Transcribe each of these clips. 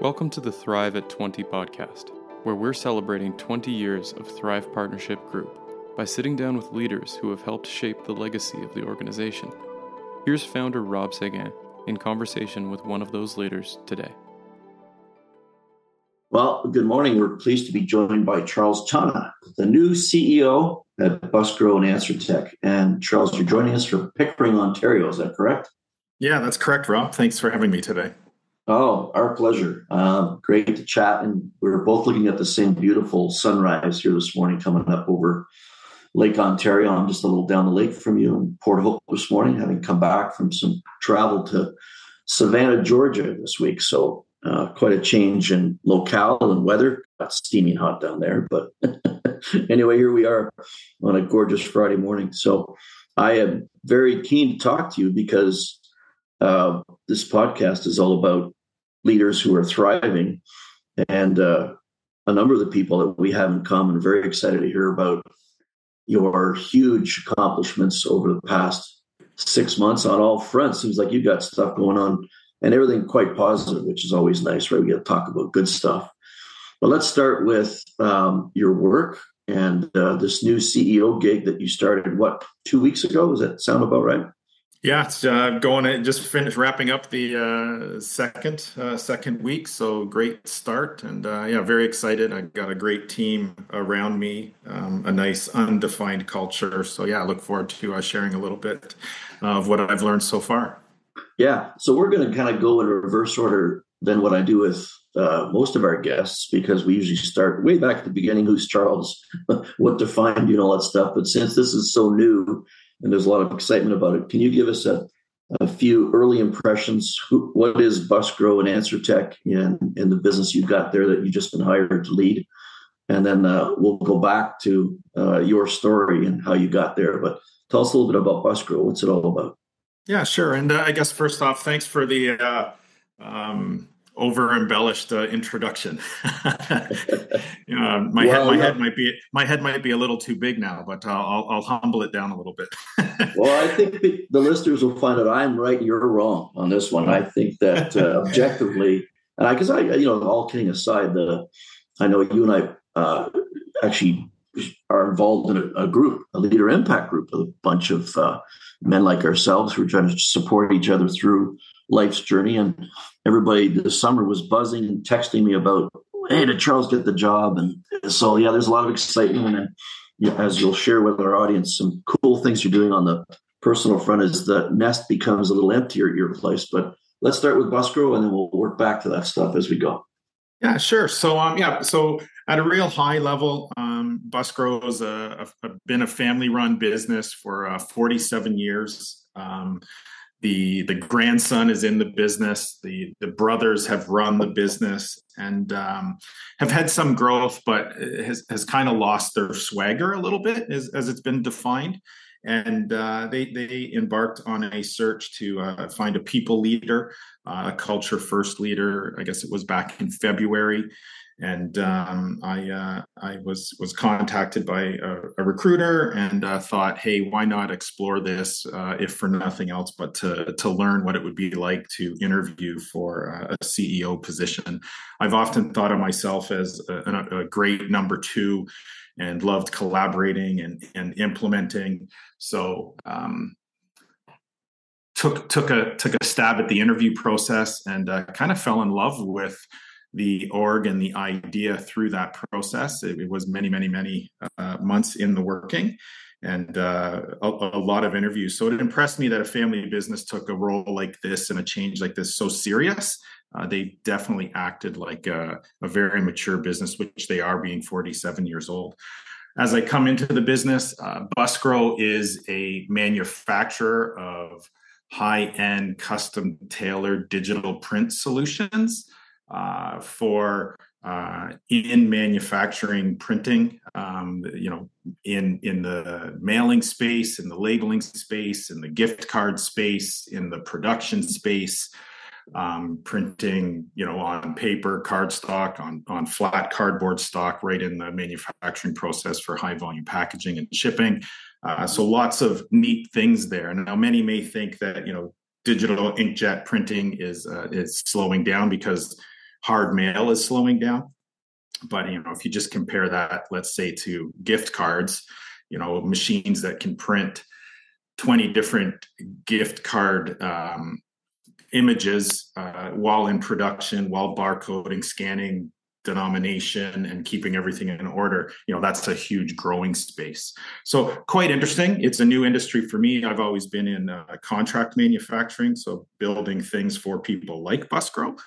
Welcome to the Thrive at 20 podcast, where we're celebrating 20 years of Thrive Partnership Group by sitting down with leaders who have helped shape the legacy of the organization. Here's founder Rob Seguin in conversation with one of those leaders today. Well, good morning. We're pleased to be joined by Charles Tonna, the new CEO at Buskro and Answer Tech. And Charles, you're joining us from Pickering, Ontario. Is that correct? Yeah, that's correct, Rob. Thanks for having me today. Oh, our pleasure. Uh, great to chat. And we are both looking at the same beautiful sunrise here this morning coming up over Lake Ontario. I'm just a little down the lake from you in Port Hope this morning, having come back from some travel to Savannah, Georgia this week. So uh, quite a change in locale and weather. Got steaming hot down there, but anyway, here we are on a gorgeous Friday morning. So I am very keen to talk to you because uh, this podcast is all about leaders who are thriving, and uh, a number of the people that we have in common. Are very excited to hear about your huge accomplishments over the past six months on all fronts. Seems like you've got stuff going on and everything quite positive, which is always nice, right? We get to talk about good stuff. But let's start with um, your work and uh, this new CEO gig that you started, what, two weeks ago? Does that sound about right? Yeah, it's uh, going to just finish wrapping up the uh, second uh, second week. So great start, and uh, yeah, very excited. I got a great team around me, um, a nice undefined culture. So yeah, I look forward to uh, sharing a little bit of what I've learned so far. Yeah, so we're going to kind of go in reverse order than what I do with uh, most of our guests because we usually start way back at the beginning. Who's Charles? what defined you know all that stuff. But since this is so new and there's a lot of excitement about it. Can you give us a, a few early impressions? Who, what is Buskro and AnswerTech in, in the business you've got there that you've just been hired to lead? And then uh, we'll go back to uh, your story and how you got there. But tell us a little bit about Buskro. What's it all about? Yeah, sure. And uh, I guess first off, thanks for the uh, um, over embellished uh, introduction. you know, my well, head, my yeah. head might be my head might be a little too big now, but uh, I'll, I'll humble it down a little bit. well, I think the listeners will find that I'm right, you're wrong on this one. I think that uh, objectively, and I because I you know all kidding aside, the I know you and I uh, actually are involved in a, a, group, a leader impact group, a bunch of uh, men like ourselves who are trying to support each other through life's journey. And everybody this summer was buzzing and texting me about, hey, did Charles get the job? And so, yeah, there's a lot of excitement. And yeah, as you'll share with our audience, some cool things you're doing on the personal front is the nest becomes a little emptier at your place. But let's start with Buskro and then we'll work back to that stuff as we go. Yeah, sure. So, um, yeah, so at a real high level, um, Buskro has a, a, been a family-run business for uh, 47 years. Um, the the grandson is in the business the the brothers have run the business and um, have had some growth but has, has kind of lost their swagger a little bit as, as it's been defined. And uh, they they embarked on a search to uh, find a people leader uh, a culture first leader i guess it was back in february and um, I uh, I was was contacted by a, a recruiter and uh, thought, hey, why not explore this, uh, if for nothing else, but to to learn what it would be like to interview for a CEO position. I've often thought of myself as a, a great number two, and loved collaborating and and implementing. So. Um, took took a took a stab at the interview process and uh, kind of fell in love with the org and the idea through that process. It, it was many, many, many uh, months in the working and uh, a, a, lot of interviews. So it impressed me that a family business took a role like this and a change like this so serious. Uh, they definitely acted like a, a, very mature business, which they are being 47 years old. As I come into the business, uh, is a manufacturer of high end, custom tailored digital print solutions uh, for uh, in manufacturing printing um, you know in in the mailing space in the labeling space in the gift card space in the production space um, printing you know on paper cardstock on on flat cardboard stock right in the manufacturing process for high volume packaging and shipping. Uh, so lots of neat things there. Now many may think that you know digital inkjet printing is uh, is slowing down because hard mail is slowing down. But you know, if you just compare that, let's say to gift cards, you know, machines that can print 20 different gift card um, images uh, while in production, while barcoding, scanning, denomination and keeping everything in order you know that's a huge growing space. So quite interesting. It's a new industry for me. I've always been in uh, contract manufacturing so building things for people like Buskro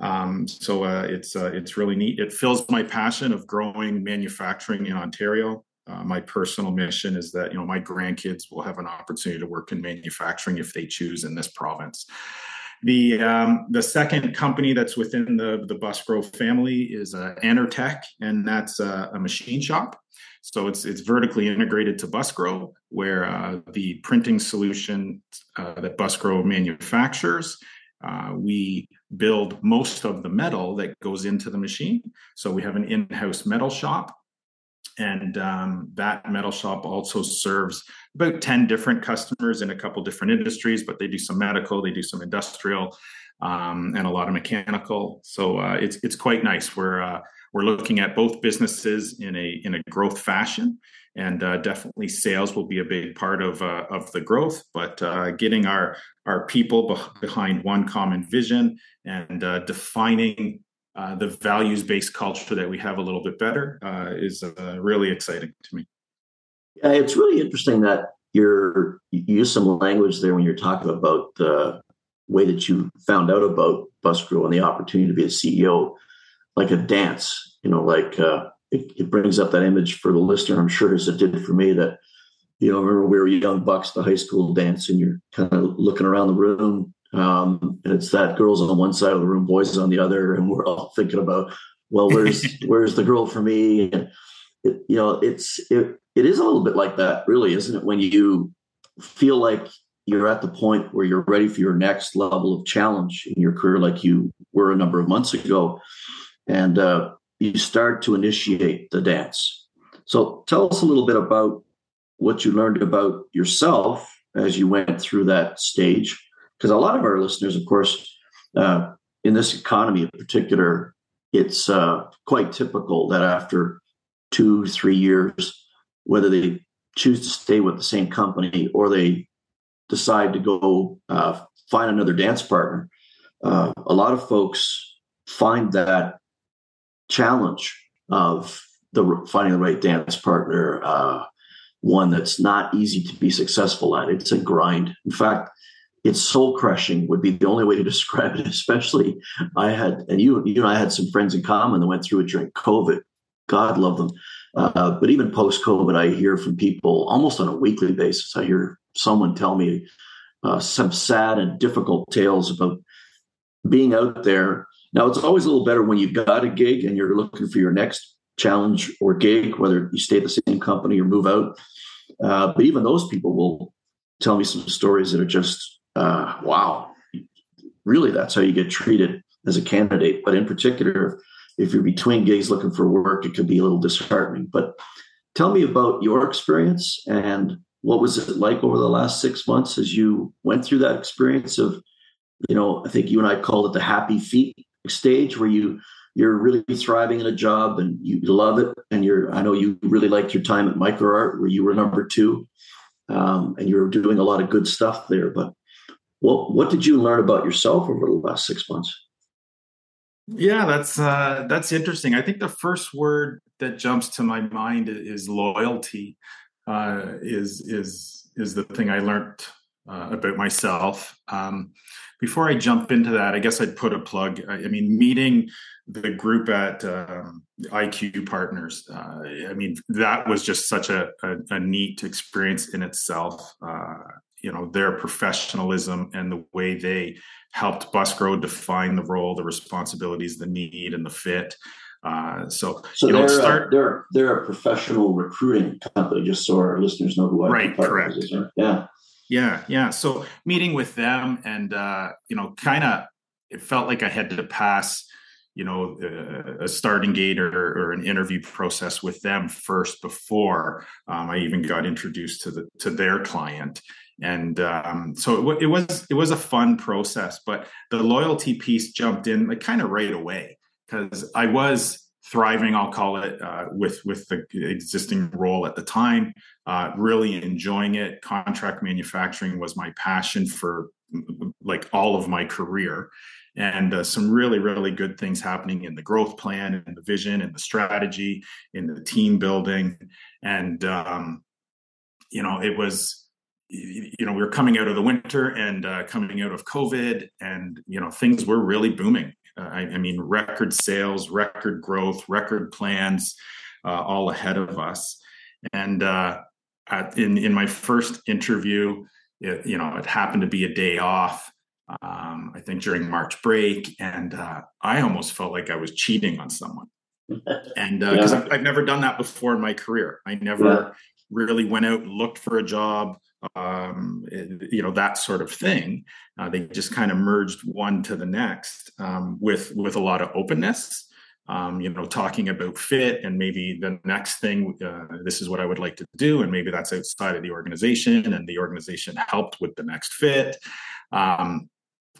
um, so uh, it's uh, it's really neat. It fills my passion of growing manufacturing in ontario. Uh, my personal mission is that you know my grandkids will have an opportunity to work in manufacturing if they choose in this province. The um, the second company that's within the the Buskro family is uh, Enertech, and that's uh, a machine shop. So it's it's vertically integrated to Buskro, where uh, the printing solution uh, that Buskro manufactures, uh, we build most of the metal that goes into the machine. So we have an in-house metal shop and um, that metal shop also serves about 10 different customers in a couple different industries but they do some medical they do some industrial um, and a lot of mechanical so uh, it's it's quite nice we're uh, we're looking at both businesses in a in a growth fashion and uh, definitely sales will be a big part of uh, of the growth but uh, getting our our people behind one common vision and uh, defining uh, the values based culture that we have a little bit better uh, is really exciting to me. Yeah, it's really interesting that you're you use some language there when you're talking about the way that you found out about Buskro and the opportunity to be a CEO, like a dance. You know, like it, it, brings up that image for the listener. I'm sure as it did for me that you know remember we were young bucks, the high school dance, and you're kind of looking around the room um, and it's that girls on one side of the room, boys on the other, and we're all thinking about, well, where's where's the girl for me? And it, you know, it's it it is a little bit like that, really, isn't it? When you feel like you're at the point where you're ready for your next level of challenge in your career, like you were a number of months ago, and uh, you start to initiate the dance. So, tell us a little bit about what you learned about yourself as you went through that stage because a lot of our listeners, of course, uh, in this economy in particular, it's uh, quite typical that after two, three years, whether they choose to stay with the same company or they decide to go uh, find another dance partner, uh, a lot of folks find that challenge of the finding the right dance partner uh, one that's not easy to be successful at. It's a grind. In fact, it's soul crushing would be the only way to describe it. Especially, I had, and you, you and I had some friends in common that went through it during COVID. God love them. Uh, but even post COVID, I hear from people almost on a weekly basis. I hear someone tell me uh, some sad and difficult tales about being out there. Now, it's always a little better when you've got a gig and you're looking for your next challenge or gig, whether you stay at the same company or move out. Uh, but even those people will tell me some stories that are just uh, wow, really that's how you get treated as a candidate. But in particular, if you're between gigs looking for work, it could be a little disheartening. But tell me about your experience and what was it like over the last six months as you went through that experience of, you know, I think you and I called it the happy feet stage where you you're really thriving in a job and you love it and you're i know you really liked your time at microart where you were number two um, and you're doing a lot of good stuff there but what what did you learn about yourself over the last six months? Yeah, that's uh, that's interesting. I think the first word that jumps to my mind is loyalty. Uh, is is is the thing I learned uh, about myself. Um, before I jump into that, I guess I'd put a plug. I, I mean, meeting the group at um, IQ Partners. Uh, I mean, that was just such a, a, a neat experience in itself. Uh, you know their professionalism and the way they helped Buskro define the role, the responsibilities, the need, and the fit. Uh, so, so they're, start, a, they're they're a professional recruiting company, just so our listeners know who I right, correct, is, right? yeah, yeah, yeah. So meeting with them, and uh, you know, kind of, it felt like I had to pass you know uh, a starting gate or, or, an interview process with them first before um, I even got introduced to the to their client and um, so it, it, was it was a fun process. But the loyalty piece jumped in like kind of right away because I was thriving, I'll call it, uh, with with the existing role at the time. Uh, really enjoying it. Contract manufacturing was my passion for like all of my career, and uh, some really really good things happening in the growth plan and the vision and the strategy in the team building, and um, you know it was you know we were coming out of the winter and uh, coming out of covid and you know things were really booming uh, I, I, mean, record sales, record growth, record plans, uh, all ahead of us. And uh, at, in in my first interview, it, you know, it happened to be a day off. Um, I think during March break, and uh, I almost felt like I was cheating on someone. And because uh, yeah. I've, I've, never done that before in my career, I never yeah. really went out and looked for a job um, you know that sort of thing. Uh, they just kind of merged one to the next um, with with a lot of openness. Um, you know, talking about fit and maybe the next thing. Uh, this is what I would like to do, and maybe that's outside of the organization, and the organization helped with the next fit. Um,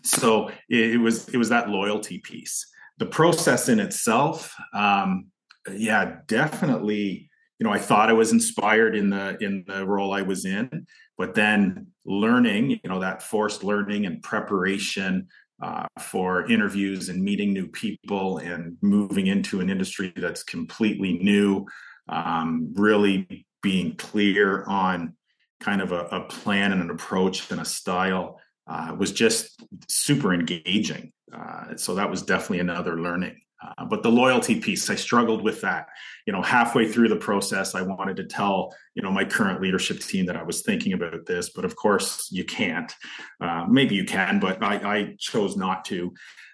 so it, it, was it was that loyalty piece. The process in itself, um, yeah, definitely you know i thought i was inspired in the in the role i was in but then learning you know that forced learning and preparation uh, for interviews and meeting new people and moving into an industry that's completely new um, really being clear on kind of a, a, plan and an approach and a style uh, was just super engaging. Uh, so that was definitely another learning uh, but the loyalty piece, I struggled with that. You know, halfway through the process, I wanted to tell you know my current leadership team that I was thinking about this, but of course you can't. Uh, maybe you can, but I, I chose not to.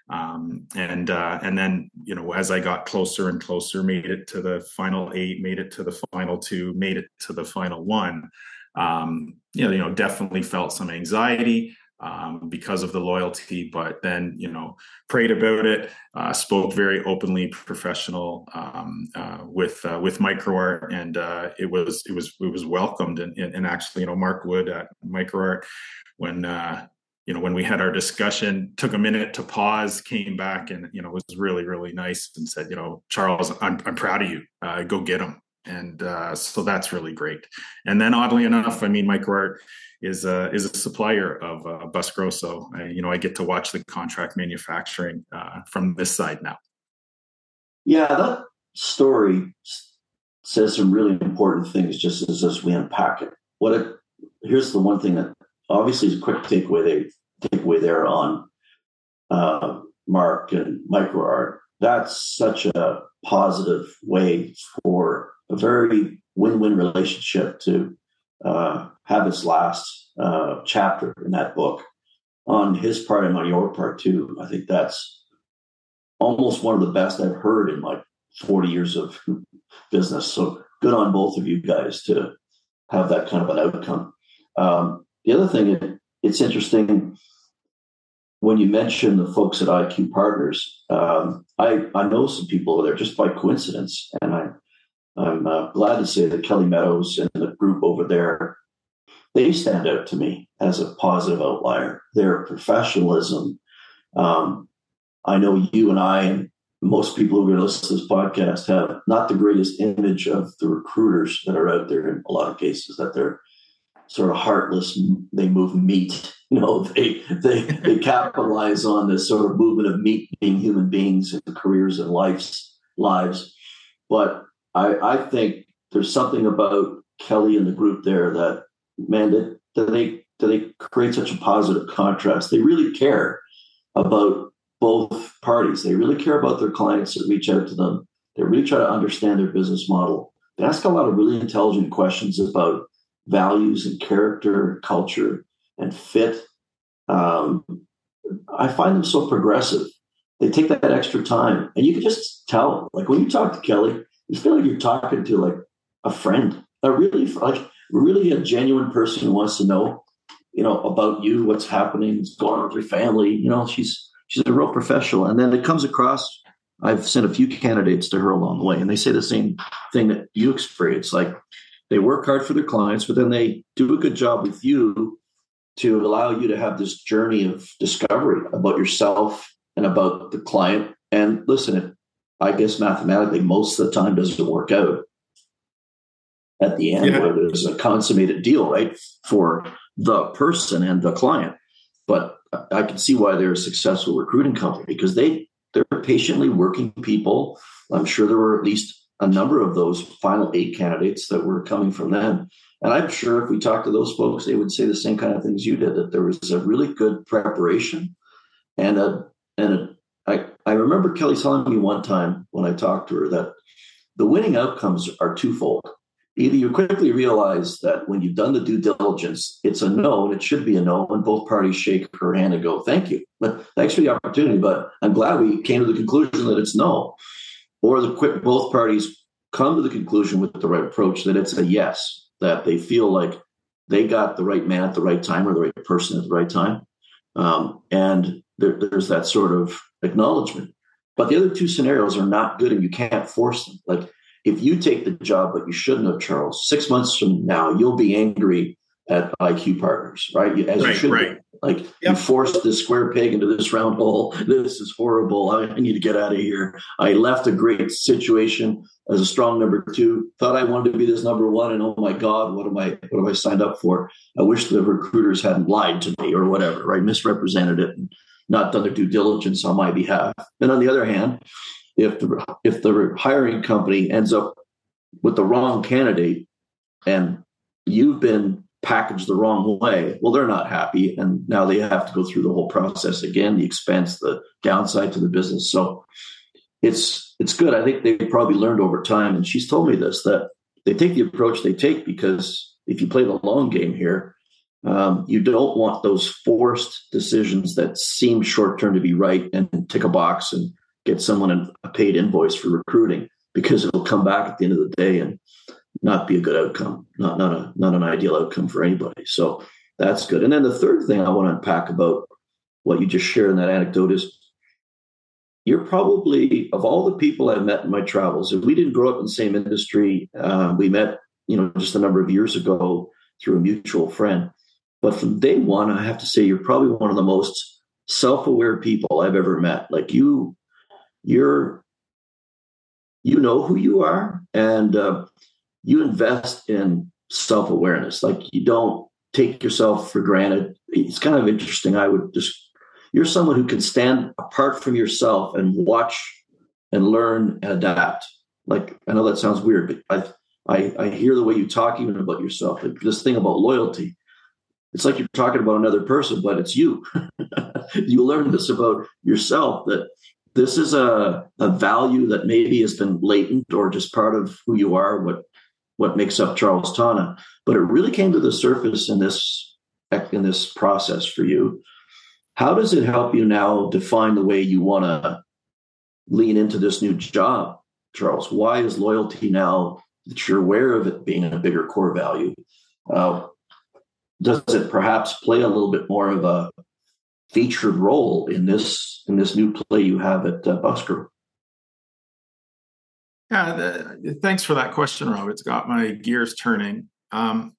Um, and uh, and then you know as I got closer and closer, made it to the final eight, made it to the final two, made it to the final one. Um, you know, you know, definitely felt some anxiety um, because of the loyalty, but then you know prayed about it, uh, spoke very openly, professional um, uh, with uh, with microart, and uh, it was it was it was welcomed. And, and, actually, you know, Mark Wood at microart when uh, you know when we had our discussion, took a minute to pause, came back, and you know was really really nice, and said, you know, Charles, I'm I'm proud of you. Uh, go get them and uh, so that's really great. And then, oddly enough, I mean, microart is a is a supplier of uh, Bus Grosso. I, you know, I get to watch the contract manufacturing uh, from this side now. Yeah, that story says some really important things just as, as we unpack it. What here's the one thing that obviously is a quick takeaway they takeaway there on uh, Mark and microart. That's such a positive way for a very win-win relationship to uh, have its last uh, chapter in that book on his part and on your part too. I think that's almost one of the best I've heard in like 40 years of business. So good on both of you guys to have that kind of an outcome. Um, the other thing, it's interesting when you mention the folks at IQ Partners. Um, I I know some people over there just by coincidence, and I I'm uh, glad to say that Kelly Meadows and the group over there, they stand out to me as a positive outlier. Their professionalism. Um, I know you and I and most people who are going to listen to this podcast have not the greatest image of the recruiters that are out there in a lot of cases that they're sort of heartless they move meat you know they they they capitalize on this sort of movement of meat being human beings and careers and lives lives but I, I think there's something about Kelly and the group there that man that, that they that they create such a positive contrast. They really care about both parties. They really care about their clients that reach out to them. They really try to understand their business model. They ask a lot of really intelligent questions about values and character, culture, and fit. Um, I find them so progressive. They take that extra time, and you can just tell. Like when you talk to Kelly, you feel like you're talking to like a friend, a really like really a genuine person who wants to know, you know, about you, what's happening, what's going on with your family. You know, she's she's a real professional, and then it comes across. I've sent a few candidates to her along the way, and they say the same thing that you experience. Like they work hard for their clients, but then they do a good job with you to allow you to have this journey of discovery about yourself and about the client. And listen, I guess mathematically, most of the time doesn't work out at the end yeah. where there's a consummated deal, right, for the person and the client. But I can see why they're a successful recruiting company because they they're patiently working people. I'm sure there were at least a number of those final eight candidates that were coming from them. And I'm sure if we talked to those folks, they would say the same kind of things you did, that there was a really good preparation and a and a, I, remember Kelly telling me one time when I talked to her that the winning outcomes are twofold. Either you quickly realize that when you've done the due diligence, it's a no, and it should be a no, and both parties shake her hand and go, "Thank you, but thanks for the opportunity." But I'm glad we came to the conclusion that it's no or the quick both parties come to the conclusion with the right approach that it's a yes, that they feel like they got the right man at the right time or the right person at the right time. Um, and there, there's that sort of acknowledgement. But the other two scenarios are not good and you can't force them. Like if you take the job, but you shouldn't have, Charles, six months from now, you'll be angry at IQ partners, right? As right, you should right. Be. Like yep. you forced this square peg into this round hole. This is horrible. I, I need to get out of here. I left a great situation as a strong number two. Thought I wanted to be this number one, and oh my God, what am I? What have I signed up for? I wish the recruiters hadn't lied to me or whatever, right? Misrepresented it and not done their due diligence on my behalf. And on the other hand, if the if the hiring company ends up with the wrong candidate and you've been packaged the wrong way, well, they're not happy. And now they have to go through the whole process again, the expense, the downside to the business. So it's it's good. I think they probably learned over time. And she's told me this that they take the approach they take because if you play the long game here, um, you don't want those forced decisions that seem short term to be right and tick a box and get someone a paid invoice for recruiting because it'll come back at the end of the day and not be a good outcome, not not a not an ideal outcome for anybody. So that's good. And then the third thing I want to unpack about what you just shared in that anecdote is you're probably of all the people I've met in my travels. If we didn't grow up in the same industry, uh, we met you know just a number of years ago through a mutual friend. But from day one, I have to say you're probably one of the most self-aware people I've ever met. Like you, you're you know who you are, and uh, you invest in self awareness. Like you don't take yourself for granted. It's kind of interesting. I would just, you're someone who can stand apart from yourself and watch and learn and adapt. Like, I know that sounds weird, but I, I, I hear the way you talk even about yourself. Like this thing about loyalty. It's like you're talking about another person, but it's you. you learn this about yourself that this is a, a value that maybe has been latent or just part of who you are, what what makes up Charles Tonna. But it really came to the surface in this in this process for you. How does it help you now define the way you want to lean into this new job, Charles? Why is loyalty now that you're aware of it being a bigger core value? Uh, does it perhaps play a little bit more of a featured role in this in this new play you have at uh, Buskro? Yeah, the, thanks for that question, Rob. It's got my gears turning. Um,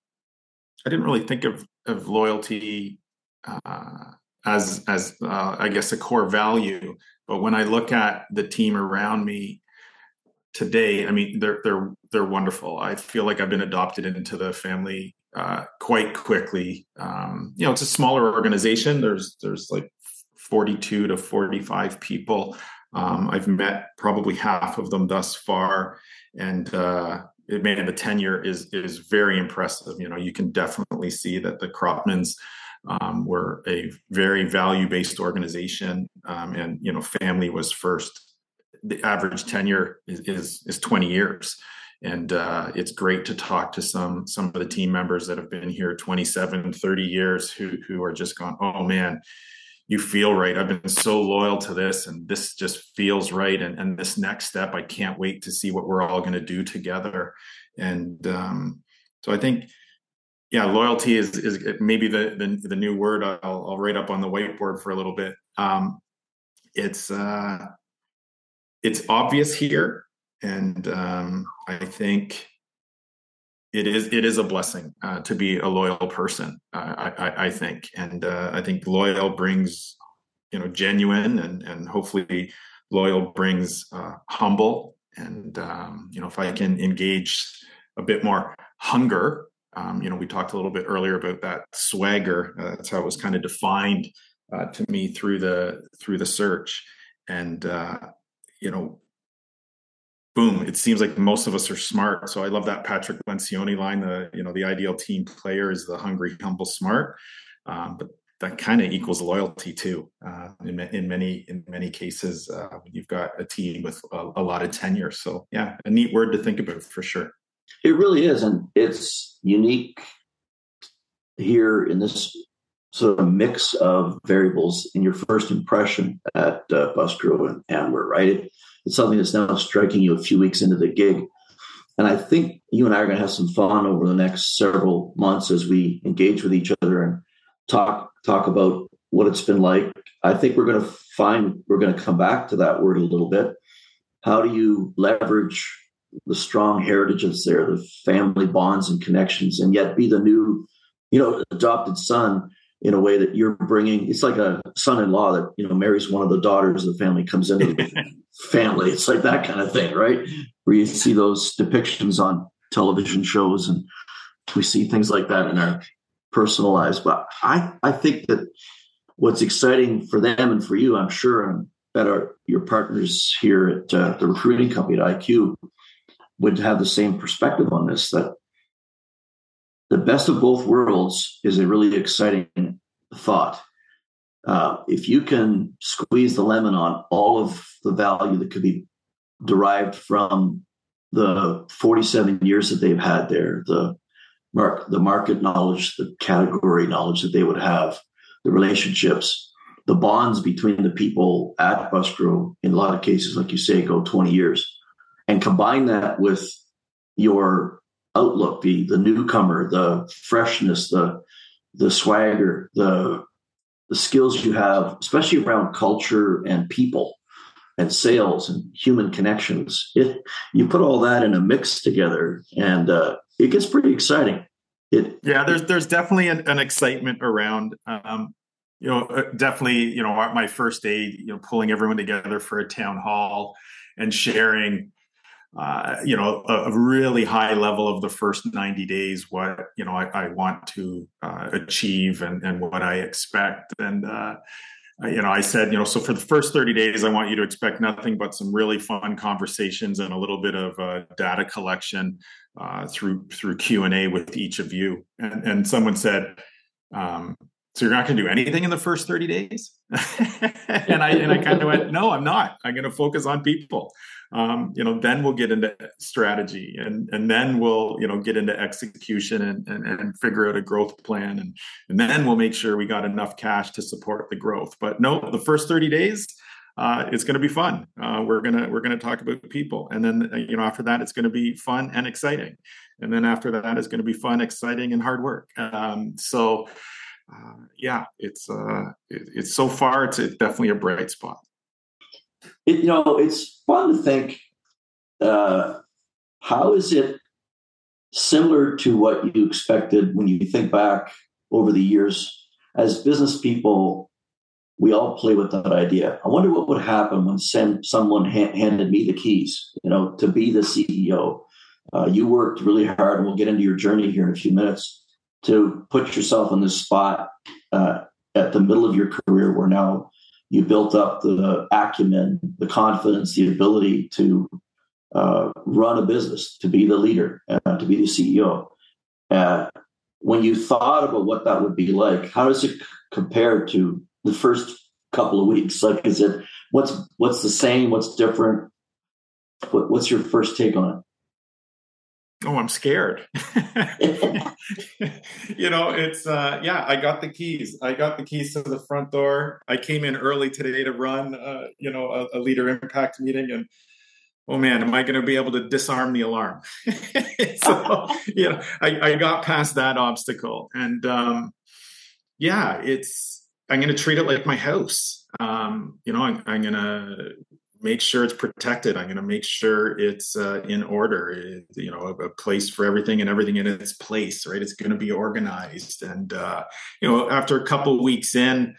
I didn't really think of of loyalty uh, as as uh, I guess a core value, but when I look at the team around me today, I mean they're they're they're wonderful. I feel like I've been adopted into the family uh, quite quickly. Um, you know, it's a smaller organization. There's there's like 42 to 45 people um, I've met probably half of them thus far, and uh, it, man, the tenure is is very impressive. You know, you can definitely see that the Cropmans um, were a very value based organization, um, and you know, family was first. The average tenure is is, is twenty years, and uh, it's great to talk to some some of the team members that have been here 27 30 years who who are just gone oh man you feel right. I've been so loyal to this and this just feels right. And, and this next step, I can't wait to see what we're all going to do together. And um, so I think, yeah, loyalty is, is maybe the, the, the new word I'll, I'll, write up on the whiteboard for a little bit. Um, it's, uh, it's obvious here. And um, I think it is it is a blessing uh, to be a loyal person. Uh, I, I, think, and uh, I think loyal brings you know genuine, and and hopefully loyal brings uh, humble. And um, you know, if I can engage a bit more hunger, um, you know, we talked a little bit earlier about that swagger. Uh, that's how it was kind of defined uh, to me through the through the search, and you know boom it seems like most of us are smart. So i love that patrick lencioni line the you know the ideal team player is the hungry humble smart. Um, but that kind of equals loyalty too uh, in, in, many in many cases uh, when you've got a team with a, a, lot of tenure. So yeah a neat word to think about for sure. It really is and it's unique here in this sort of mix of variables in your first impression at uh, Buskro and Amber, right? It, it's something that's now striking you a few weeks into the gig. And I think you and I are going to have some fun over the next several months as we engage with each other and talk talk about what it's been like. I think we're going to find we're going to come back to that word a little bit. How do you leverage the strong heritages there, the family bonds and connections, and yet be the new, you know, adopted son in a way that you're bringing? It's like a son-in-law that you know marries one of the daughters of the family, comes into the family. It's like that kind of thing, right? Where you see those depictions on television shows and we see things like that in our personal lives. But I, I think that what's exciting for them and for you, I'm sure, and that are your partners here at uh, the recruiting company at IQ would have the same perspective on this that the best of both worlds is a really exciting thought. Uh, if you can squeeze the lemon on all of the value that could be derived from the 47 years that they've had there, the mark, the market knowledge, the category knowledge that they would have, the relationships, the bonds between the people at Buskro, in a lot of cases, like you say, go 20 years, and combine that with your outlook, the the newcomer, the freshness, the the swagger, the the skills you have, especially around culture and people and sales and human connections. It, you put all that in a mix together, and uh, it gets pretty exciting. It, yeah, there's there's definitely an, an excitement around. Um, you know, uh, definitely, you know, my first day, you know, pulling everyone together for a town hall and sharing uh, you know, a, a, really high level of the first 90 days, what, you know, I, I want to uh, achieve and, and what I expect. And, uh, you know, I said, you know, so for the first 30 days, I want you to expect nothing but some really fun conversations and a little bit of uh, data collection uh, through through Q and A with each of you. And, and someone said, um, "So you're not going to do anything in the first 30 days?" and I and I kind of went, "No, I'm not. I'm going to focus on people." um, you know, then we'll get into strategy and, and then we'll, you know, get into execution and, and, and figure out a growth plan. And, and then we'll make sure we got enough cash to support the growth. But no, the first 30 days, uh, it's going to be fun. Uh, we're gonna we're gonna talk about people, and then uh, you know after that it's going to be fun and exciting, and then after that is going to be fun, exciting, and hard work. Um, so, uh, yeah, it's uh, it, it's so far it's, it's definitely a bright spot. It, you know, it's fun to think uh, how is it similar to what you expected when you think back over the years? As business people we all play with that idea. I wonder what would happen when someone ha- handed me the keys you know to be the ceo uh, you worked really hard and we'll get into your journey here in a few minutes to put yourself in this spot uh, at the middle of your career where now you built up the acumen, the confidence, the ability to uh, run a business, to be the leader, uh, to be the CEO. Uh, when you thought about what that would be like, how does it compare to the first couple of weeks? Like, is it what's what's the same? What's different? What, what's your first take on it? Oh i'm scared. You know it's uh yeah i got the keys. I got the keys to the front door. I came in early today to run uh you know a, a leader impact meeting and oh man am i going to be able to disarm the alarm? So you know I, I got past that obstacle and um yeah it's i'm going to treat it like my house. Um you know i'm, I'm going to make sure it's protected. I'm going to make sure it's uh, in order. It, you know, a, a, place for everything and everything in its place. Right? It's going to be organized. And uh, you know, after a couple weeks in,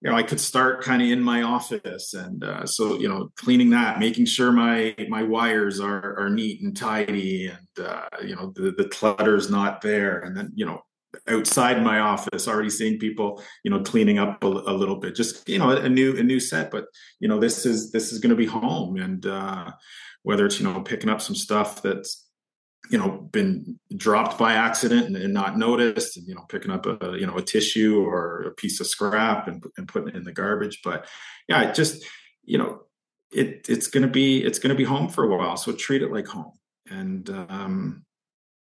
you know, I could start kind of in my office, and uh, so you know, cleaning that, making sure my my wires are are neat and tidy, and uh, you know, the the clutter's not there, and then you know, outside my office already seeing people you know cleaning up a, a, little bit just you know a new a new set but you know this is this is going to be home. And uh whether it's you know picking up some stuff that's you know been dropped by accident and, and not noticed and you know picking up a you know a tissue or a piece of scrap and, and putting it in the garbage. But yeah just you know it it's going to be it's going to be home for a while. So treat it like home. And um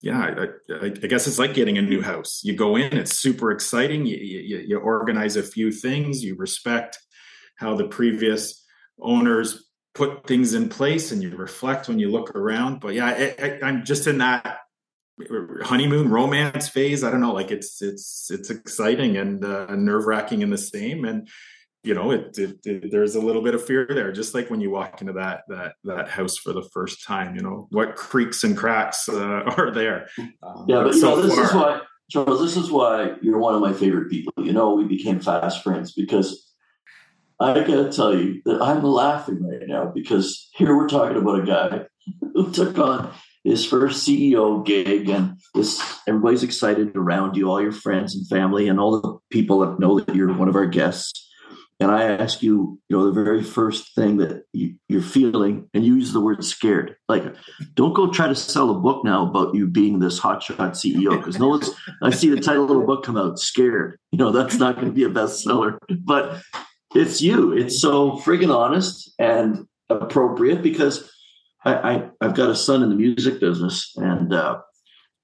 yeah, I, I, I, guess it's like getting a new house. You go in, it's super exciting. You, you, you organize a few things. You respect how the previous owners put things in place, and you reflect when you look around. But yeah, I, I'm just in that honeymoon romance phase. I don't know, like it's it's it's exciting and uh, nerve wracking in the same. And you know, it, it, it, there's a little bit of fear there, just like when you walk into that that that house for the first time. You know, what creaks and cracks uh, are there? Um, yeah, but, but so know, this far, is why, Charles. This is why you're one of my favorite people. You know, we became fast friends because I got to tell you that I'm laughing right now because here we're talking about a guy who took on his first CEO gig, and this everybody's excited around you, all your friends and family, and all the people that know that you're one of our guests and I ask you, you know, the very first thing that you, are feeling, and you use the word scared. Like, don't go try to sell a book now about you being this hotshot CEO because no one's. I see the title of a book come out, scared. You know, that's not going to be a bestseller, but it's you. It's so friggin' honest and appropriate because I, I I've got a son in the music business, and uh,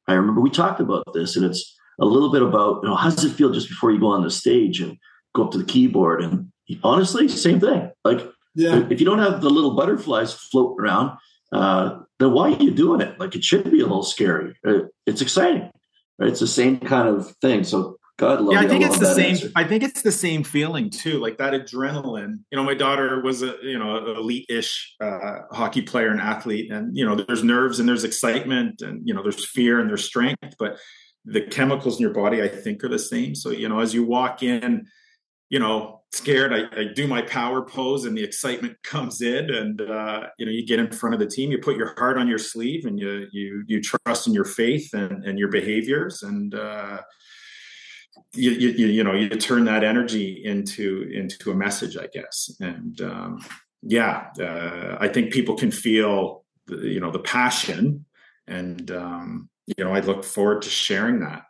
I remember we talked about this, and it's a little bit about you know how does it feel just before you go on the stage and go up to the keyboard and honestly, same thing. Like, yeah. if you don't have the little butterflies floating around, uh, then why are you doing it? Like, it should be a little scary. Uh, it's exciting. Right? It's the same kind of thing. So, God love. Yeah, I think it's the same. Answer. I think it's the same feeling too. Like that adrenaline. You know, my daughter was a you know elite-ish uh, hockey player and athlete, and you know, there's nerves and there's excitement and you know, there's fear and there's strength, but the chemicals in your body, I think, are the same. So you know, as you walk in you know, scared, I, I, do my power pose and the excitement comes in and, uh, you know, you get in front of the team, you put your heart on your sleeve and you, you, you trust in your faith and, and your behaviors. And, uh, you, you, you know, you turn that energy into, into a message, I guess. And, um, yeah, uh, I think people can feel, the, you know, the passion and, um, you know, I look forward to sharing that.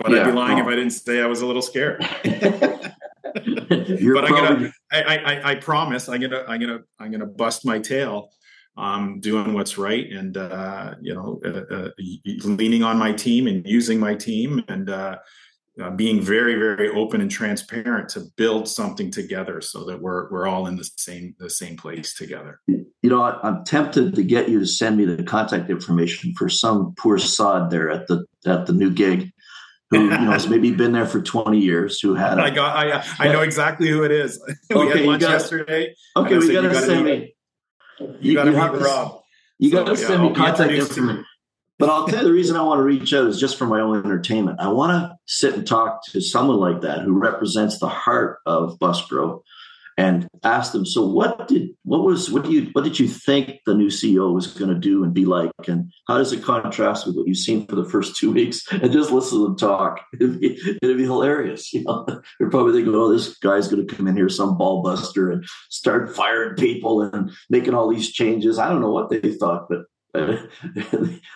But yeah, I'd be lying well, if I didn't say I was a little scared. but I'm gonna, I, I, I promise, I'm gonna, I'm gonna, I'm gonna bust my tail, um, doing what's right, and uh, you know, uh, uh, leaning on my team and using my team, and uh, uh, being very, very open and transparent to build something together, so that we're we're all in the same the same place together. You know, I'm tempted to get you to send me the contact information for some poor sod there at the at the new gig who you know has maybe been there for 20 years who had a, I got I I know exactly who it is. we okay, had lunch gotta, yesterday. Okay, we gotta, gotta send me you, you gotta meet Rob. You gotta so, send yeah, me contact information. But I'll tell you the reason I want to reach out is just for my own entertainment. I want to sit and talk to someone like that who represents the heart of Buskro and asked them, so what did what was what do you what did you think the new CEO was going to do and be like, and how does it contrast with what you've seen for the first two weeks? And just listen to them talk. It'd be, it'd be hilarious. You know, they're probably thinking, oh, this guy's going to come in here, some ball buster, and start firing people and making all these changes. I don't know what they thought, but uh,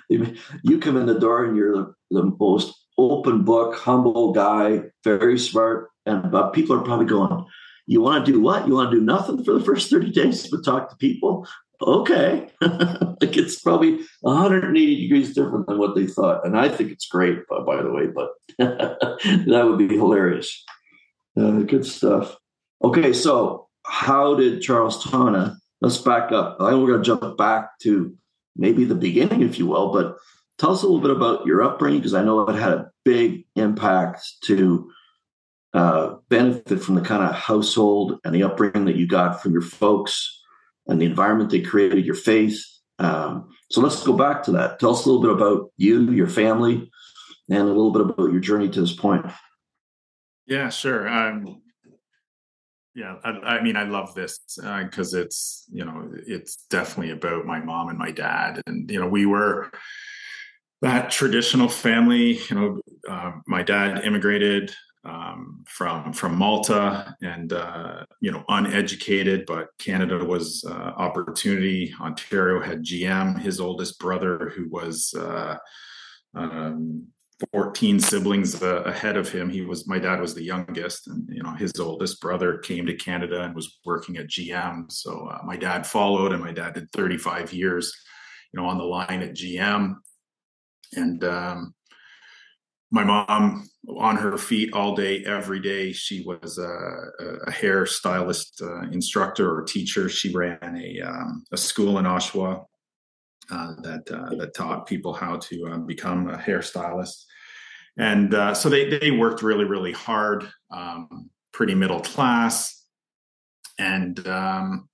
you come in the door and you're the, the most open book, humble guy, very smart, and but people are probably going you want to do what? You want to do nothing for the first 30 days but talk to people? Okay. like it's probably 180 degrees different than what they thought. And I think it's great, by, by the way, but that would be hilarious. Uh, good stuff. Okay, so how did Charles Tonna? Let's back up. I think we're going to jump back to maybe the beginning, if you will, but tell us a little bit about your upbringing because I know it had a big impact to uh, benefit from the kind of household and the upbringing that you got from your folks and the environment they created, your faith. Um, so let's go back to that. Tell us a little bit about you, your family, and a little bit about your journey to this point. Yeah, sure. Um, yeah, I, I, mean, I love this because uh, it's you know it's definitely about my mom and my dad, and you know we were that traditional family. You know, uh, my dad immigrated um, from from Malta, and uh, you know, uneducated, but Canada was uh, opportunity. Ontario had GM. His oldest brother, who was uh, um, 14 siblings uh, ahead of him. He was my dad was the youngest, and you know his oldest brother came to Canada and was working at GM. So uh, my dad followed, and my dad did 35 years, you know, on the line at GM. And um, my mom on her feet all day, every day. She was a, a hair stylist uh, instructor or teacher. She ran a, um, a school in Oshawa uh, that uh, that taught people how to um, become a hairstylist. And uh, so they they worked really really hard, um, pretty middle class, and um,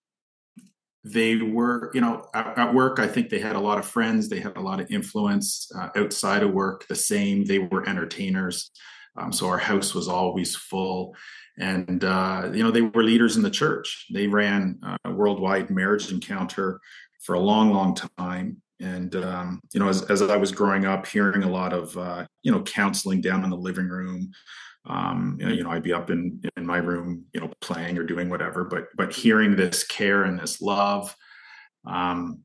they were you know at, at, work. I think they had a lot of friends. They had a lot of influence uh, outside of work. The same. They were entertainers. Um, so our house was always full and uh, you know they were leaders in the church they ran a worldwide marriage encounter for a long, long time. And um, you know, as, as I was growing up, hearing a lot of uh, you know counseling down in the living room. Um, you know, I'd be up in in my room, you know, playing or doing whatever. But but hearing this care and this love, um,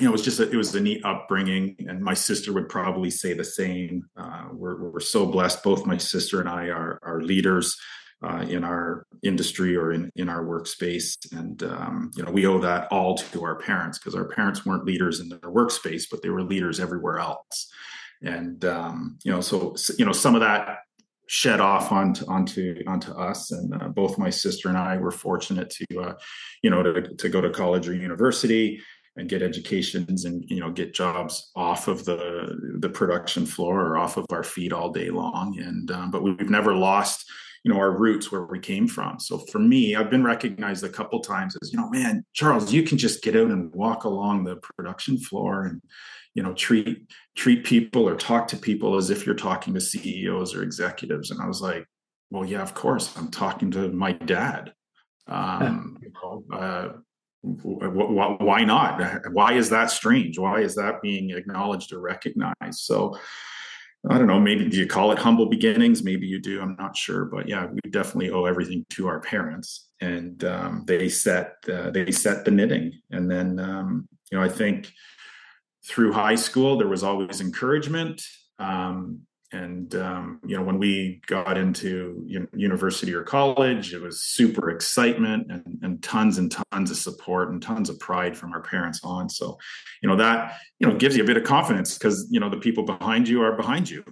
you know, it was just a, it was a neat upbringing, and my sister would probably say the same. Uh, we're we're so blessed. Both my sister and I are are leaders uh, in our industry or in, in our workspace. And, um, you know, we owe that all to our parents because our parents weren't leaders in their workspace, but they were leaders everywhere else. And, um, you know, so, you know, some of that shed off onto, onto, onto us. And uh, both my sister and I were fortunate to, uh, you know, to, to go to college or university and get educations and you know get jobs off of the the production floor or off of our feet all day long and um, but we've never lost you know our roots where we came from so for me i've been recognized a couple times as you know man charles you can just get out and walk along the production floor and you know treat treat people or talk to people as if you're talking to ceos or executives. And i was like well yeah of course i'm talking to my dad. Um, you know, uh, why not? Why is that strange? Why is that being acknowledged or recognized? So I don't know, maybe do you call it humble beginnings? Maybe you do. I'm not sure, but yeah, we definitely owe everything to our parents, and um, they set uh, they set the knitting. And then um, you know, I think through high school there was always encouragement. Um, and um, you know when we got into university or college it was super excitement and, and, tons and tons of support and tons of pride from our parents on so you know that you know gives you a bit of confidence because you know the people behind you are behind you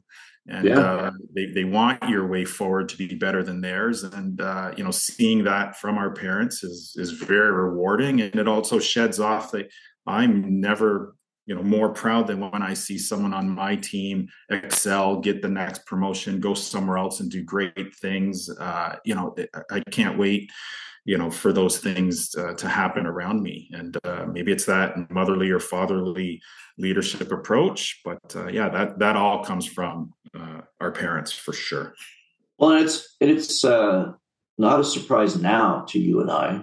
and yeah. uh, they, they want your way forward to be better than theirs and uh, you know seeing that from our parents is is very rewarding and it also sheds off that i'm never you know more proud than when I see someone on my team excel, get the next promotion, go somewhere else and do great things. Uh, you know, I can't wait. You know, for those things uh, to happen around me, and uh, maybe it's that motherly or fatherly leadership approach. But uh, yeah, that that all comes from uh, our parents for sure. Well, it's it's uh, not a surprise now to you and I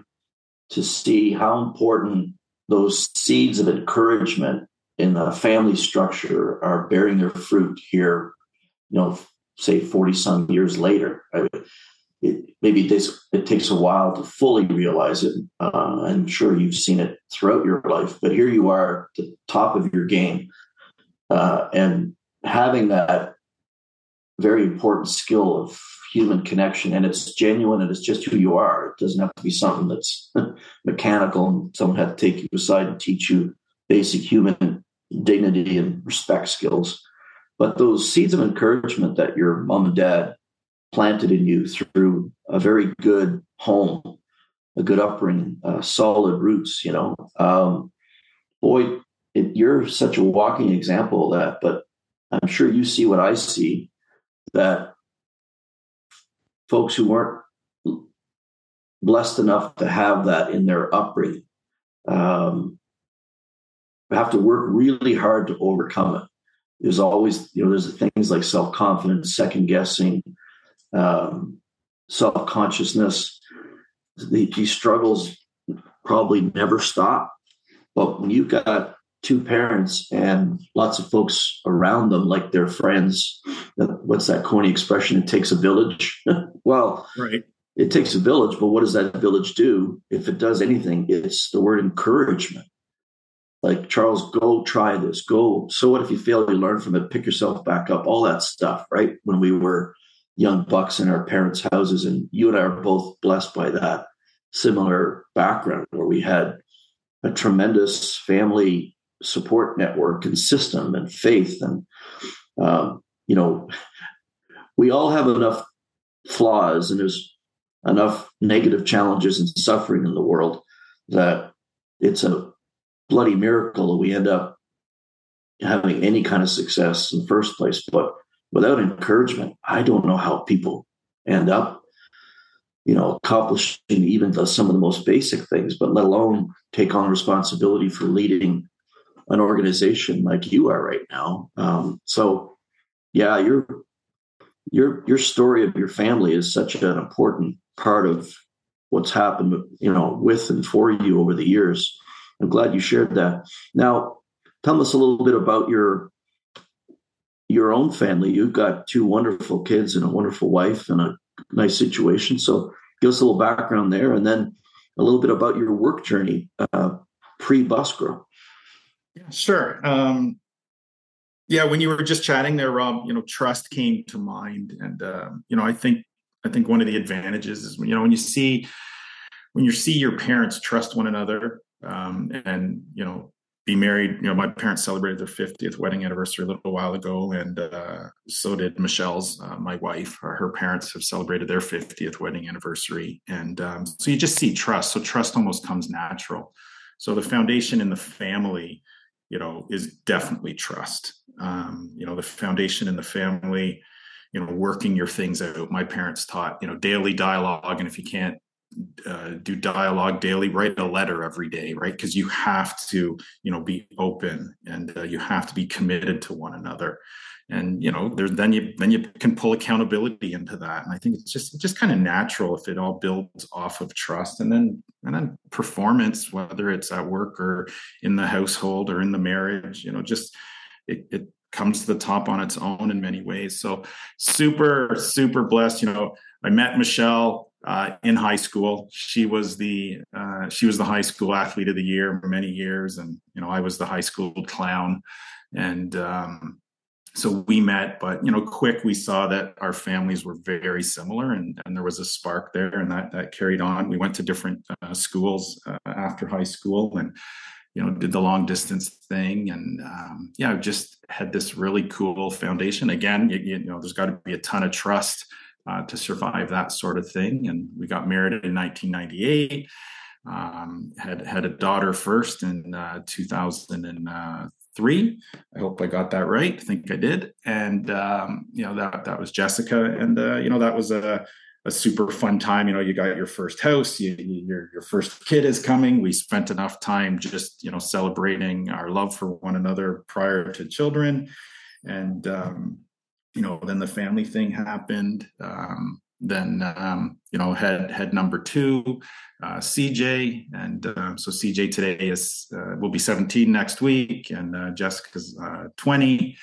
to see how important those seeds of encouragement in the family structure are bearing their fruit here, you know, say 40 some years later. It, maybe it takes, it takes a while to fully realize it. Uh, I'm sure you've seen it throughout your life, but here you are at the top of your game. Uh, and having that very important skill of human connection and it's genuine and it's just who you are. It doesn't have to be something that's mechanical and someone had to take you aside and teach you basic human dignity and respect skills. But those seeds of encouragement that your mom and dad planted in you through a very good home, a good upbringing, uh, solid roots, you know, um, boy, it, you're such a walking example of that. But I'm sure you see what I see that folks who weren't blessed enough to have that in their upbringing um, have to work really hard to overcome it. There's always, you know, there's things like self confidence, second guessing, um, self consciousness. These struggles probably never stop. But when you've got two parents and lots of folks around them, like their friends, what's that corny expression? It takes a village. well, right. It takes a village, but what does that village do? If it does anything, it's the word encouragement. Like Charles, go try this. Go. So what if you fail? You learn from it. Pick yourself back up. All that stuff, right? When we were young bucks in our parents' houses, and you and I are both blessed by that similar background where we had a tremendous family support network and system and faith and um, you know we all have enough flaws and there's enough negative challenges and suffering in the world that it's a bloody miracle that we end up having any kind of success in the first place. But without encouragement i don't know how people end up you know, accomplishing even the, some of the most basic things, but let alone take on responsibility for leading an organization like you are right now. Um, so, yeah, your your your story of your family is such an important part of what's happened, you know, with and for you over the years. I'm glad you shared that. Now, tell us a little bit about your your own family. You've got two wonderful kids and a wonderful wife and a nice situation. So give us a little background there, and then a little bit about your work journey uh, pre Buskro. Sure. Um, yeah, when you were just chatting there, Rob, you know, trust came to mind, and uh, you know, I think I think one of the advantages is you know when you see when you see your parents trust one another, um, and you know be married. You know, my parents celebrated their 50th wedding anniversary a little while ago, and uh, so did Michelle's, uh, my wife. Her parents have celebrated their 50th wedding anniversary, and um, so you just see trust. So trust almost comes natural. So the foundation in the family, you know, is definitely trust. Um, you know, the foundation in the family, you know, working your things out. My parents taught, you know, daily dialogue, and if you can't uh, do dialogue daily write a letter every day right because you have to you know be open and uh, you have to be committed to one another and you know there's then you then you can pull accountability into that. And i think it's just just kind of natural if it all builds off of trust and then and then performance whether it's at work or in the household or in the marriage you know just it, it comes to the top on its own in many ways. So super super blessed. You know i met michelle uh, in high school. She was the uh, she was the high school athlete of the year for many years, and you know I was the high school clown, and um, so we met. But you know, quick we saw that our families were very similar, and, and there was a spark there, and that that carried on. We went to different uh, schools uh, after high school, and you know did the long distance thing and um, yeah just had this really cool foundation again you, you know there's got to be a ton of trust uh, to survive that sort of thing. And we got married in 1998. Um, had had a daughter first in uh, 2003. I hope I got that right. I think I did. And um, you know that that was Jessica, and uh, you know that was a a super fun time. You know, you got your first house, you, your your first kid is coming. We spent enough time just you know celebrating our love for one another prior to children, and um, you know, then the family thing happened. Um, then um, you know, head head number two, uh, CJ, and uh, so CJ today is uh, will be 17 next week, and uh, Jessica's uh, 20.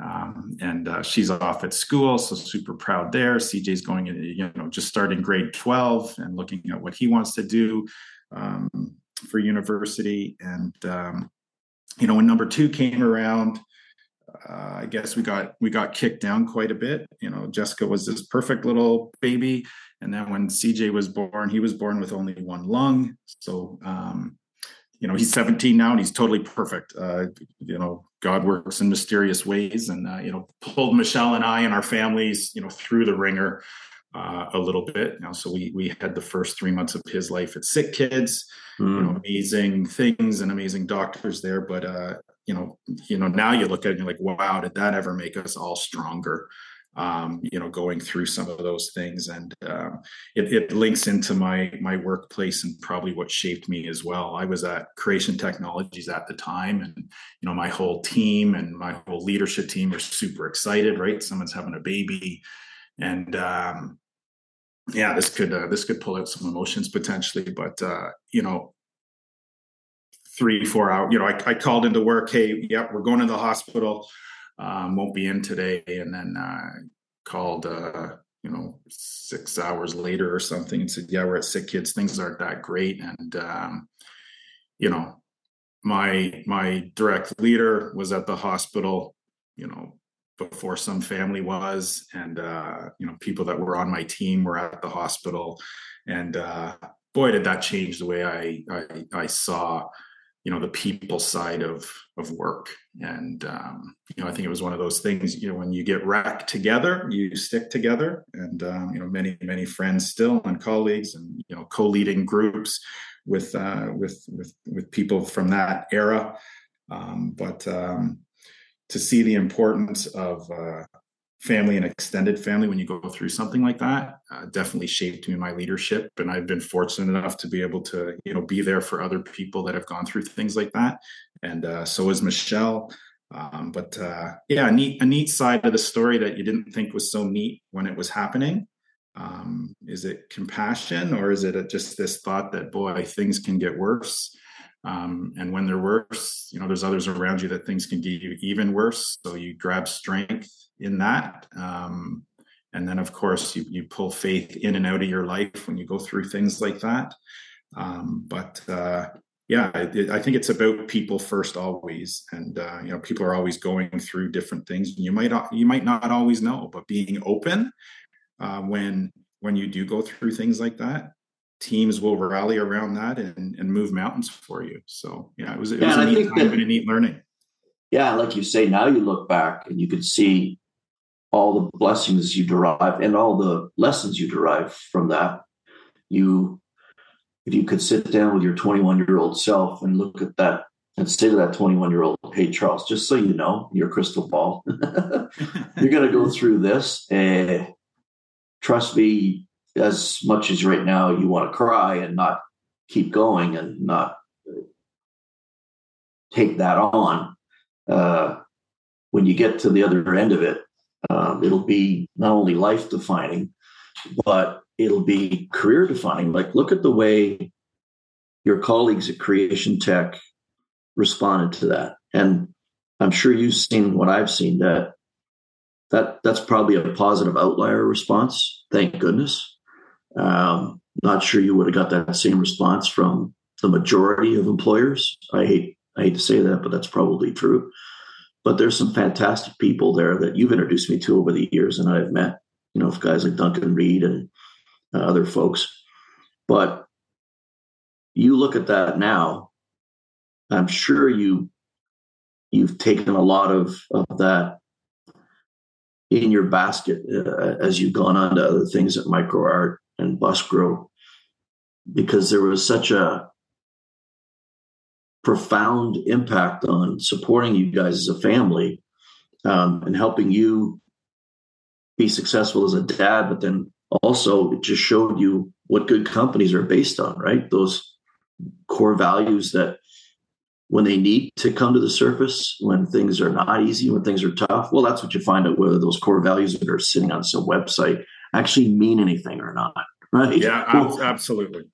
Um, and uh, she's off at school, so super proud there. CJ's going, you know, just starting grade 12 and looking at what he wants to do um, for university. And um, you know, when number two came around, uh, I guess we got we got kicked down quite a bit. You know, Jessica was this perfect little baby, and then when CJ was born, he was born with only one lung. So, um, you know, he's 17 now, and he's totally perfect. Uh, you know, God works in mysterious ways, and uh, you know, pulled Michelle and I and our families, you know, through the ringer uh, a little bit. You know, so we we had the first three months of his life at Sick Kids. Mm. You know, hmm. amazing things and amazing doctors there, but uh, you know, you know, now you look at it and you're like, wow, did that ever make us all stronger? um, you know, going through some of those things, and um, it, it, links into my my workplace and probably what shaped me as well. I was at Creation Technologies at the time, and you know, my whole team and my whole leadership team were super excited. Right, someone's having a baby, and um, yeah, this could uh, this could pull out some emotions potentially, but uh, you know, three four hours. You know, I, I called into work. Hey, yep, we're going to the hospital um, won't be in today, and then uh, called uh, you know six hours later or something and said, yeah, we're at Sick Kids. Things aren't that great, and um, you know my my direct leader was at the hospital. You know before some family was and uh, you know people that were on my team were at the hospital and uh, boy did that change the way I, I, I saw you know the people side of of work. And um, you know i think it was one of those things you know when you get wrecked together you stick together. And um, you know many many friends still and colleagues and you know co-leading groups with uh, with with with people from that era. Um, but um, to see the importance of uh, family and extended family when you go through something like that uh, definitely shaped me my leadership. And i've been fortunate enough to be able to you know be there for other people that have gone through things like that. And uh, so is michelle. Um, but uh, yeah a neat, a neat side of the story that you didn't think was so neat when it was happening. Um, is it compassion or is it just this thought that boy things can get worse? Um, and when they're worse you know there's others around you that things can get even worse. So you grab strength in that. Um, and then, of course, you, you pull faith in and out of your life when you go through things like that. Um, but uh, yeah, it, I think it's about people first always, and uh, you know, people are always going through different things. You might you might not always know, but being open uh, when when you do go through things like that, teams will rally around that and, and move mountains for you. So yeah, it was it yeah, was a neat time that, and a neat learning. Yeah, like you say, now you look back and you can see all the blessings you derive and all the lessons you derive from that. You, if you could sit down with your 21 year old self and look at that and say to that 21 year old, Hey, Charles, just so you know, your crystal ball, you're going to go through this. Trust me, as much as right now you want to cry and not keep going and not take that on. Uh, when you get to the other end of it, um, it'll be not only life defining, but it'll be career defining. Like, look at the way your colleagues at Creation Tech responded to that. And I'm sure you've seen what I've seen that that that's probably a positive outlier response. Thank goodness. Um, not sure you would have got that same response from the majority of employers. I hate I hate to say that, but that's probably true. But there's some fantastic people there that you've introduced me to over the years, and I've met, you know, guys like Duncan Reed and uh, other folks. But you look at that now, I'm sure you you've taken a lot of, of that in your basket uh, as you've gone on to other things at micro art and Buskro because there was such a profound impact on supporting you guys as a family um, and helping you be successful as a dad, but then also it just showed you what good companies are based on, right? Those core values that when they need to come to the surface, when things are not easy, when things are tough, well, that's what you find out whether those core values that are sitting on some website actually mean anything or not, right? Yeah, well, absolutely.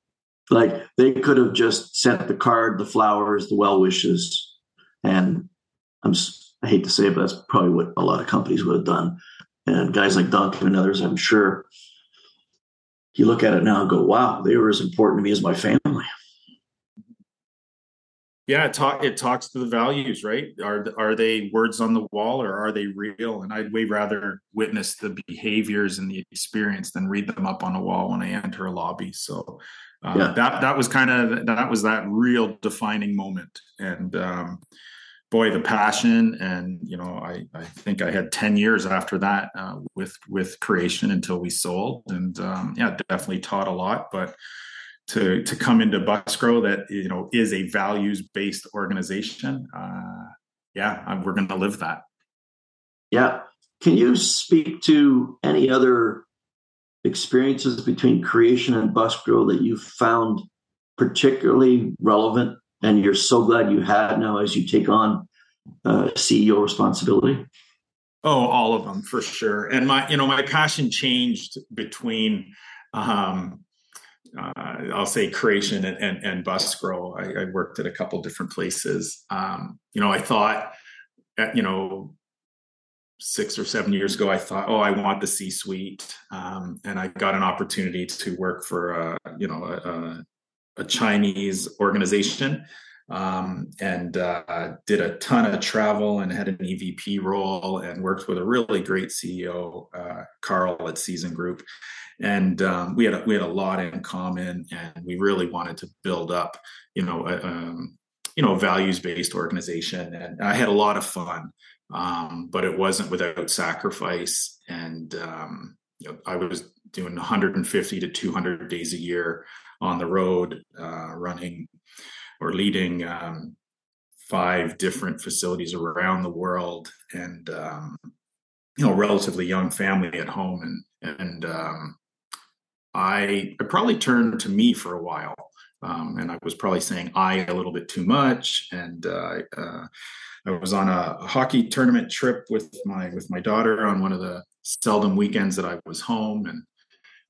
Like they could have just sent the card, the flowers, the well wishes, and I'm I hate to say it, but that's probably what a lot of companies would have done. And guys like Duncan and others, I'm sure, you look at it now and go, "Wow, they were as important to me as my family." Yeah, it, talk, it talks to the values, right? Are are they words on the wall or are they real? And I'd way rather witness the behaviors and the experience than read them up on a wall when I enter a lobby. So uh, yeah. that that was kind of that was that real defining moment. And um, boy the passion and you know I, I think i had 10 years after that uh, with with creation until we sold. And um, yeah definitely taught a lot. But to to come into Buskro that you know is a values based organization uh, yeah I'm, we're going to live that. Yeah. Can you speak to any other experiences between creation and Buskro that you found particularly relevant and you're so glad you had now as you take on uh, CEO responsibility? Oh, all of them for sure. And my, you know, my passion changed between, um, uh, I'll say creation and, and, and Buskro. I, I, worked at a couple different places. Um, you know, I thought, uh, you know, six or seven years ago, I thought, oh, I want the C suite. Um, and I got an opportunity to work for, uh, you know, a, a Chinese organization um, and uh, did a ton of travel and had an EVP role and worked with a really great CEO, uh, Carl at Season Group. And um, we had a, we had a lot in common, and we really wanted to build up, you know, a, um, you know, values based organization. And I had a lot of fun, um, but it wasn't without sacrifice. And um, you know, I was doing 150 to 200 days a year on the road, uh, running or leading um, five different facilities around the world, and um, you know, relatively young family at home, and and um, I I probably turned to me for a while, um, and I was probably saying I a little bit too much, and uh, uh, I was on a, hockey tournament trip with my with my daughter on one of the seldom weekends that I was home, and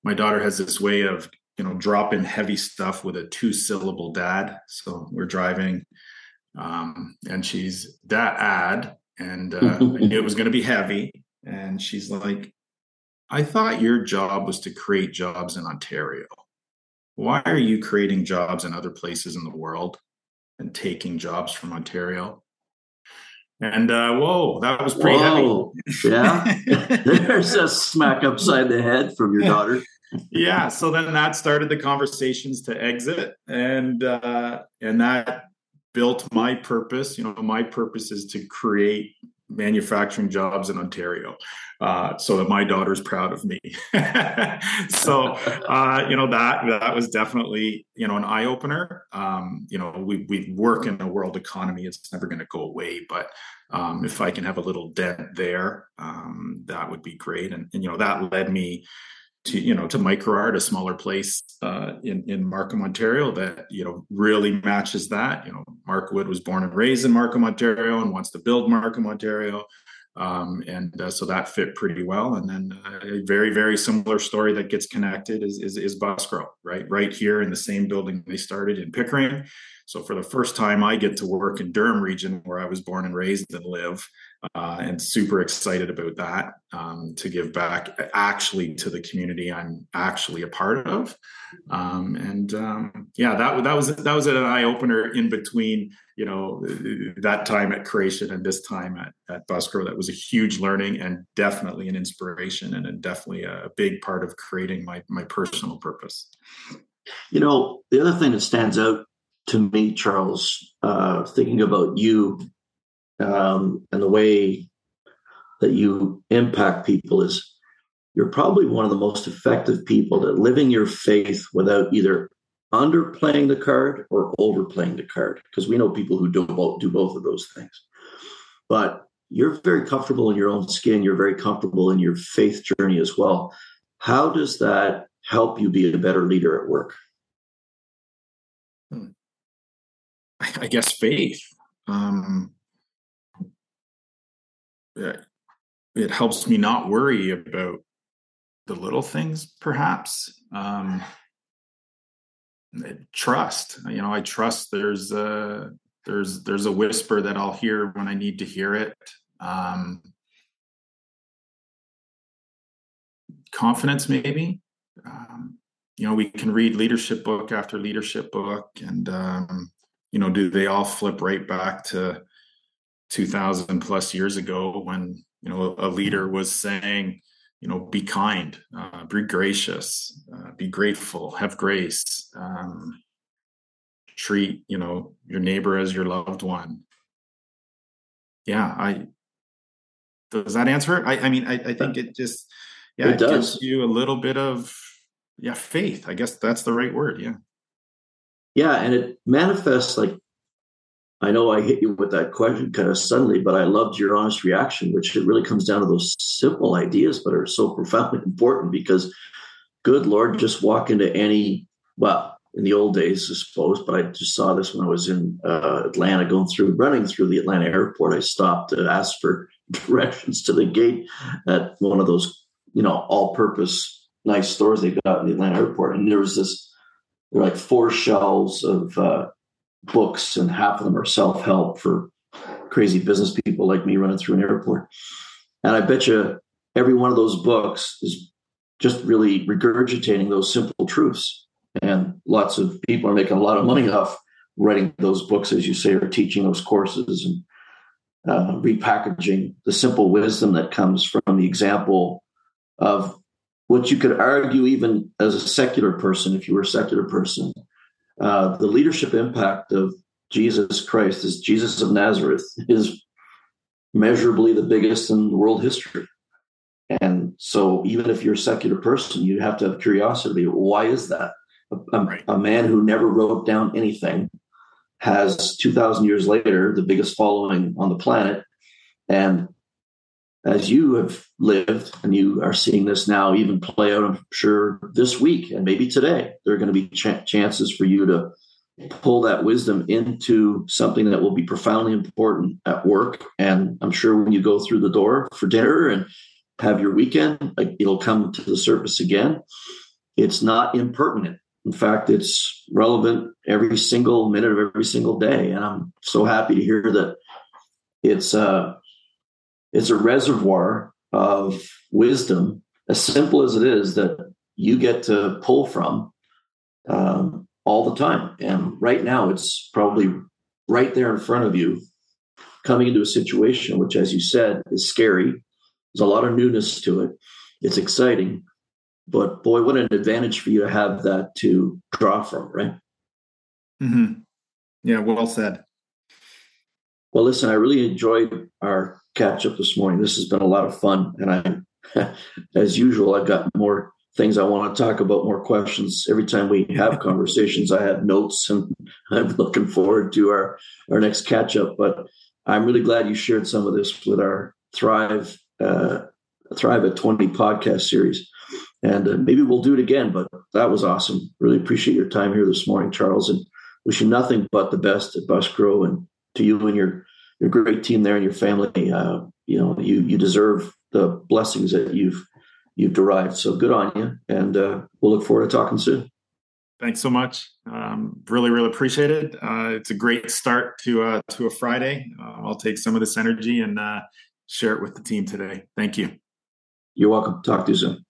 my daughter has this way of you know drop in heavy stuff with a two syllable dad. So we're driving um, and she's that ad. And uh, it was going to be heavy. And she's like i thought your job was to create jobs in ontario. Why are you creating jobs in other places in the world and taking jobs from ontario and uh, whoa, that was pretty whoa. heavy. yeah, there's a smack upside the head from your daughter yeah so then that started the conversations to exit and uh and that built my purpose you know my purpose is to create manufacturing jobs in ontario uh, so that my daughter's proud of me. So uh, you know that that was definitely you know an eye-opener. Um, you know we, we work in a world economy it's never going to go away but um, if i can have a little dent there um, that would be great. And, and you know that led me to you know to Micro Art, a smaller place uh, in in Markham, Ontario, that you know really matches that. You know, Mark Wood was born and raised in Markham, Ontario, and wants to build Markham, Ontario, um, and uh, so that fit pretty well. And then uh, a very very similar story that gets connected is is, is right right here in the same building they started in Pickering. So for the first time, I get to work in Durham region where I was born and raised and live uh, and super excited about that um, to give back actually to the community I'm actually a part of. Um, and um, yeah, that that was that was an eye opener in between, you know, that time at Creation and this time at at Buskro. That was a huge learning and definitely an inspiration and, and definitely a big part of creating my my personal purpose. You know, the other thing that stands out to me, Charles, uh, thinking about you um, and the way that you impact people is you're probably one of the most effective people at living your faith without either underplaying the card or overplaying the card because we know people who do both, do both of those things. But you're very comfortable in your own skin you're very comfortable in your faith journey as well. How does that help you be a better leader at work? Hmm. i guess faith. Um, it helps me not worry about the little things perhaps. Um trust you know i trust there's a there's there's a whisper that i'll hear when i need to hear it. Um confidence maybe. Um, you know we can read leadership book after leadership book and um you know do they all flip right back to 2000 plus years ago when you know a leader was saying you know be kind uh, be gracious uh, be grateful have grace um, treat you know your neighbor as your loved one. Yeah i does that answer it? I, I mean I, I think it just yeah it, it gives you a little bit of yeah faith. I guess that's the right word yeah. Yeah and it manifests like I know I hit you with that question kind of suddenly, but I loved your honest reaction, which it really comes down to those simple ideas, but are so profoundly important because, good Lord, just walk into any, well, in the old days, I suppose, but I just saw this when I was in uh, Atlanta going through, running through the Atlanta airport. I stopped to ask for directions to the gate at one of those, you know, all purpose nice stores they got in the Atlanta airport. And there was this, there were like four shelves of, uh, books, and half of them are self help for crazy business people like me running through an airport. And I bet you every one of those books is just really regurgitating those simple truths. And lots of people are making a lot of money off writing those books, as you say, or teaching those courses and uh, repackaging the simple wisdom that comes from the example of what you could argue, even as a secular person, if you were a secular person, uh, the leadership impact of Jesus Christ as Jesus of Nazareth is measurably the biggest in world history. And so, even if you're a secular person, you have to have curiosity. Why is that? A, a, a man who never wrote down anything has 2,000 years later the biggest following on the planet. And as you have lived and you are seeing this now even play out, I'm sure this week and maybe today, there are going to be ch- chances for you to pull that wisdom into something that will be profoundly important at work. And I'm sure when you go through the door for dinner and have your weekend, it'll come to the surface again. It's not impertinent. In fact, it's relevant every single minute of every single day. And I'm so happy to hear that it's uh, it's a reservoir of wisdom, as simple as it is, that you get to pull from um, all the time. And right now, it's probably right there in front of you, coming into a situation which, as you said, is scary. There's a lot of newness to it. It's exciting, but boy, what an advantage for you to have that to draw from, right? Mm-hmm. Yeah, well said. Well, listen, I really enjoyed our catch up this morning. This has been a lot of fun. And I, as usual, I've got more things I want to talk about, more questions. Every time we have conversations, I have notes and I'm looking forward to our, our next catch up. But I'm really glad you shared some of this with our Thrive, uh, Thrive at 20 podcast series. And uh, maybe we'll do it again, but that was awesome. Really appreciate your time here this morning, Charles, and wish you nothing but the best at Buskro and to you and your your great team there and your family. Uh, you know, you you deserve the blessings that you've you've derived. So good on you, and uh, we'll look forward to talking soon. Thanks so much. Um, really, really appreciate it. Uh, it's a great start to uh, to a Friday. Uh, I'll take some of this energy and uh, share it with the team today. Thank you. You're welcome. Talk to you soon.